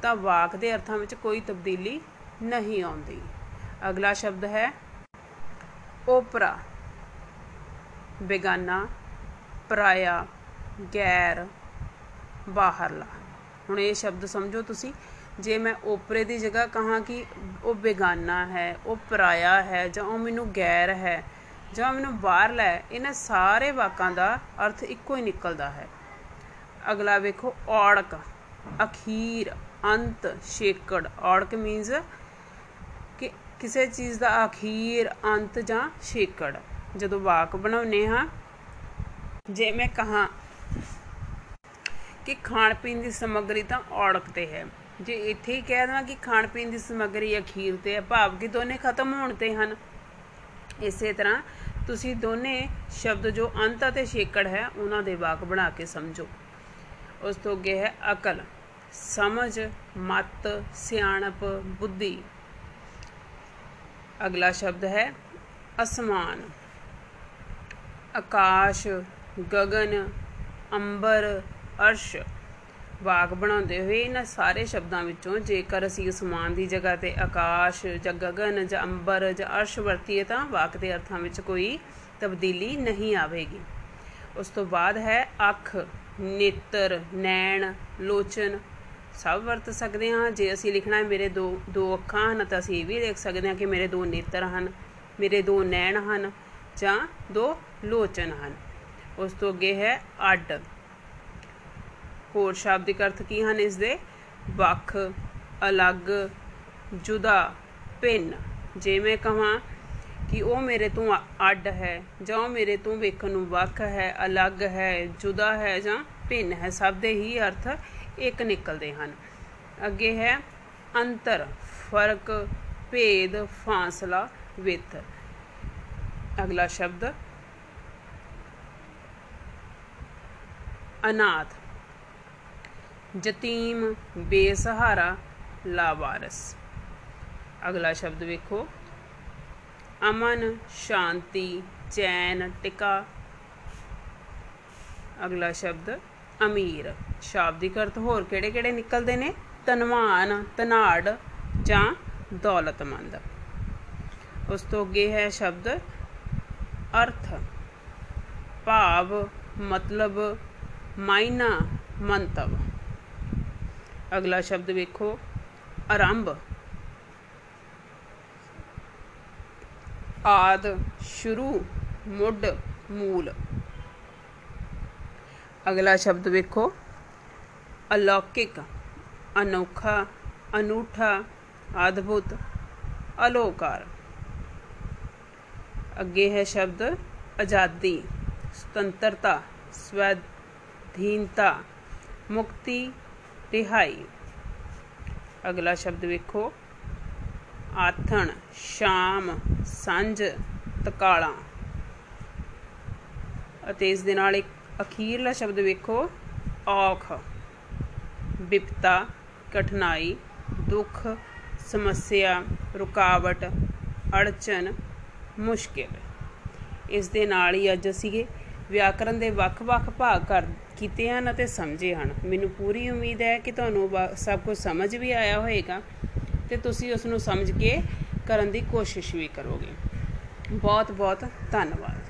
ਤਾਂ ਵਾਕ ਦੇ ਅਰਥਾਂ ਵਿੱਚ ਕੋਈ ਤਬਦੀਲੀ ਨਹੀਂ ਆਉਂਦੀ। ਅਗਲਾ ਸ਼ਬਦ ਹੈ ਓਪਰਾ, ਬੇਗਾਨਾ, ਪਰਾਇਆ, ਗੈਰ, ਬਾਹਰਲਾ। ਹੁਣ ਇਹ ਸ਼ਬਦ ਸਮਝੋ ਤੁਸੀਂ, ਜੇ ਮੈਂ ਓਪਰੇ ਦੀ ਜਗ੍ਹਾ ਕਹਾਂ ਕਿ ਉਹ ਬੇਗਾਨਾ ਹੈ, ਉਹ ਪਰਾਇਆ ਹੈ, ਜਾਂ ਉਹ ਮੈਨੂੰ ਗੈਰ ਹੈ, ਜਾਂ ਮੈਨੂੰ ਬਾਹਰਲਾ ਹੈ, ਇਹਨਾਂ ਸਾਰੇ ਵਾਕਾਂ ਦਾ ਅਰਥ ਇੱਕੋ ਹੀ ਨਿਕਲਦਾ ਹੈ। ਅਗਲਾ ਵੇਖੋ ਔੜਕ, ਅਖੀਰ, ਅੰਤ, ਛੇਕੜ। ਔੜਕ ਮੀਨਸ ਕਿ ਕਿਸੇ ਚੀਜ਼ ਦਾ ਅਖੀਰ, ਅੰਤ ਜਾਂ ਛੇਕੜ ਜਦੋਂ ਵਾਕ ਬਣਾਉਨੇ ਹਾਂ। ਜੇ ਮੈਂ ਕਹਾਂ ਕਿ ਖਾਣ ਪੀਣ ਦੀ ਸਮੱਗਰੀ ਤਾਂ ਔੜਕ ਤੇ ਹੈ। ਜੇ ਇੱਥੇ ਹੀ ਕਹਿ ਦਵਾਂ ਕਿ ਖਾਣ ਪੀਣ ਦੀ ਸਮੱਗਰੀ ਅਖੀਰ ਤੇ ਹੈ, ਭਾਵ ਕਿ ਦੋਨੇ ਖਤਮ ਹੋਣ ਤੇ ਹਨ। ਇਸੇ ਤਰ੍ਹਾਂ ਤੁਸੀਂ ਦੋਨੇ ਸ਼ਬਦ ਜੋ ਅੰਤ ਅਤੇ ਛੇਕੜ ਹੈ, ਉਹਨਾਂ ਦੇ ਵਾਕ ਬਣਾ ਕੇ ਸਮਝੋ। ਉਸ ਤੋਂ ਅੱਗੇ ਹੈ ਅਕਲ, ਸਮਝ, ਮਤ, ਸਿਆਣਪ, ਬੁੱਧੀ। ਅਗਲਾ ਸ਼ਬਦ ਹੈ ਅਸਮਾਨ। ਆਕਾਸ਼ ਗगन ਅੰਬਰ, ਅਰਸ਼। ਵਾਕ ਬਣਾਉਂਦੇ ਹੋਏ ਇਹਨਾਂ ਸਾਰੇ ਸ਼ਬਦਾਂ ਵਿੱਚੋਂ ਜੇਕਰ ਅਸੀਂ ਅਸਮਾਨ ਦੀ ਜਗ੍ਹਾ ਤੇ ਆਕਾਸ਼ ਜਾਂ ਗगन ਜਾਂ ਅੰਬਰ ਜਾਂ ਅਰਸ਼ ਵਰਤੀਏ ਤਾਂ ਵਾਕ ਦੇ ਅਰਥਾਂ ਵਿੱਚ ਕੋਈ ਤਬਦੀਲੀ ਨਹੀਂ ਆਵੇਗੀ। ਉਸ ਤੋਂ ਬਾਅਦ ਹੈ ਅੱਖ, ਨੇਤਰ, ਨੈਣ, ਲੋਚਨ ਸਭ ਵਰਤ ਸਕਦੇ ਹਾਂ। ਜੇ ਅਸੀਂ ਲਿਖਣਾ ਹੈ ਮੇਰੇ ਦੋ ਦੋ ਅੱਖਾਂ ਹਨ, ਤਾਂ ਅਸੀਂ ਇਹ ਵੀ ਲਿਖ ਸਕਦੇ ਹਾਂ ਕਿ ਮੇਰੇ ਦੋ ਨੇਤਰ ਹਨ, ਮੇਰੇ ਦੋ ਨੈਣ ਹਨ ਜਾਂ ਦੋ ਲੋਚਨ ਹਨ। ਉਸ ਤੋਂ ਅੱਗੇ ਹੈ ਅੱਡ। ਹੋਰ ਸ਼ਾਬਦਿਕ ਅਰਥ ਕੀ ਹਨ ਇਸ ਦੇ ਵੱਖ, ਅਲੱਗ, ਜੁਦਾ, ਭਿੰਨ। ਜੇ ਮੈਂ ਕਹਾਂ ਕਿ ਉਹ ਮੇਰੇ ਤੋਂ ਅੱਡ ਹੈ ਜਾਂ ਉਹ ਮੇਰੇ ਤੋਂ ਵੇਖਣ ਨੂੰ ਵੱਖ ਹੈ, ਅਲੱਗ ਹੈ, ਜੁਦਾ ਹੈ ਜਾਂ ਭਿੰਨ ਹੈ, ਸਭ ਦੇ ਹੀ ਅਰਥ ਇੱਕ ਨਿਕਲਦੇ ਹਨ। ਅੱਗੇ ਹੈ, ਅੰਤਰ, ਫ਼ਰਕ, ਭੇਦ, ਫਾਸਲਾ ਵਿਤ ਅਗਲਾ ਸ਼ਬਦ, ਅਨਾਥ। ਜਤੀਮ ਬੇਸਹਾਰਾ, ਲਾਵਾਰਸ। ਅਗਲਾ ਸ਼ਬਦ ਵੇਖੋ, ਅਮਨ, ਸ਼ਾਂਤੀ, ਚੈਨ, ਟਿਕਾ। ਅਗਲਾ ਸ਼ਬਦ, ਅਮੀਰ। ਸ਼ਾਬਦਿਕ ਅਰਥ ਹੋਰ ਕਿਹੜੇ-ਕਿਹੜੇ ਨਿਕਲਦੇ ਨੇ? ਧਨਵਾਨ ਧਨਾੜ ਜਾਂ ਦੌਲਤਮੰਦ। ਉਸ ਤੋਂ ਅੱਗੇ ਹੈ ਸ਼ਬਦ ਅਰਥ। ਭਾਵ, ਮਤਲਬ, ਮਾਇਨਾ, ਮੰਤਵ। ਅਗਲਾ ਸ਼ਬਦ ਵੇਖੋ, ਆਰੰਭ। ਆਦ, ਸ਼ੁਰੂ, ਮੁੱਢ, ਮੂਲ। ਅਗਲਾ ਸ਼ਬਦ ਵੇਖੋ ਅਲੌਕਿਕ, ਅਨੋਖਾ, ਅਨੂਠਾ ਅਦਭੁਤ ਅਲੋਕਾਰ। ਅੱਗੇ ਹੈ ਸ਼ਬਦ ਆਜ਼ਾਦੀ, ਸੁਤੰਤਰਤਾ ਸਵੈਧੀਨਤਾ ਮੁਕਤੀ, ਰਿਹਾਈ। ਅਗਲਾ ਸ਼ਬਦ ਵੇਖੋ। ਆਥਣ, ਸ਼ਾਮ, ਸੰਝ, ਤਕਾਲਾ। ਅਤੇ ਇਸ ਦੇ ਨਾਲ ਇੱਕ ਅਖੀਰਲਾ ਸ਼ਬਦ ਵੇਖੋ, ਔਖ। ਵਿਪਤਾ, ਕਠਿਨਾਈ, ਦੁੱਖ, ਸਮੱਸਿਆ, ਰੁਕਾਵਟ, ਅੜਚਨ, ਮੁਸ਼ਕਿਲ। ਇਸ ਦੇ ਨਾਲ ਹੀ ਅੱਜ ਅਸੀਂ ਵਿਆਕਰਨ ਦੇ ਵੱਖ-ਵੱਖ ਭਾਗ ਕਰ ਕੀਤੇ ਹਨ ਅਤੇ ਸਮਝੇ ਹਨ। ਮੈਨੂੰ ਪੂਰੀ ਉਮੀਦ ਹੈ ਕਿ ਤੁਹਾਨੂੰ ਸਭ ਕੁਝ ਸਮਝ ਵੀ ਆਇਆ ਹੋਵੇਗਾ ਤੇ ਤੁਸੀਂ ਉਸ ਨੂੰ ਸਮਝ ਕੇ ਕਰਨ ਦੀ ਕੋਸ਼ਿਸ਼ ਵੀ ਕਰੋਗੇ। ਬਹੁਤ ਬਹੁਤ ਧੰਨਵਾਦ।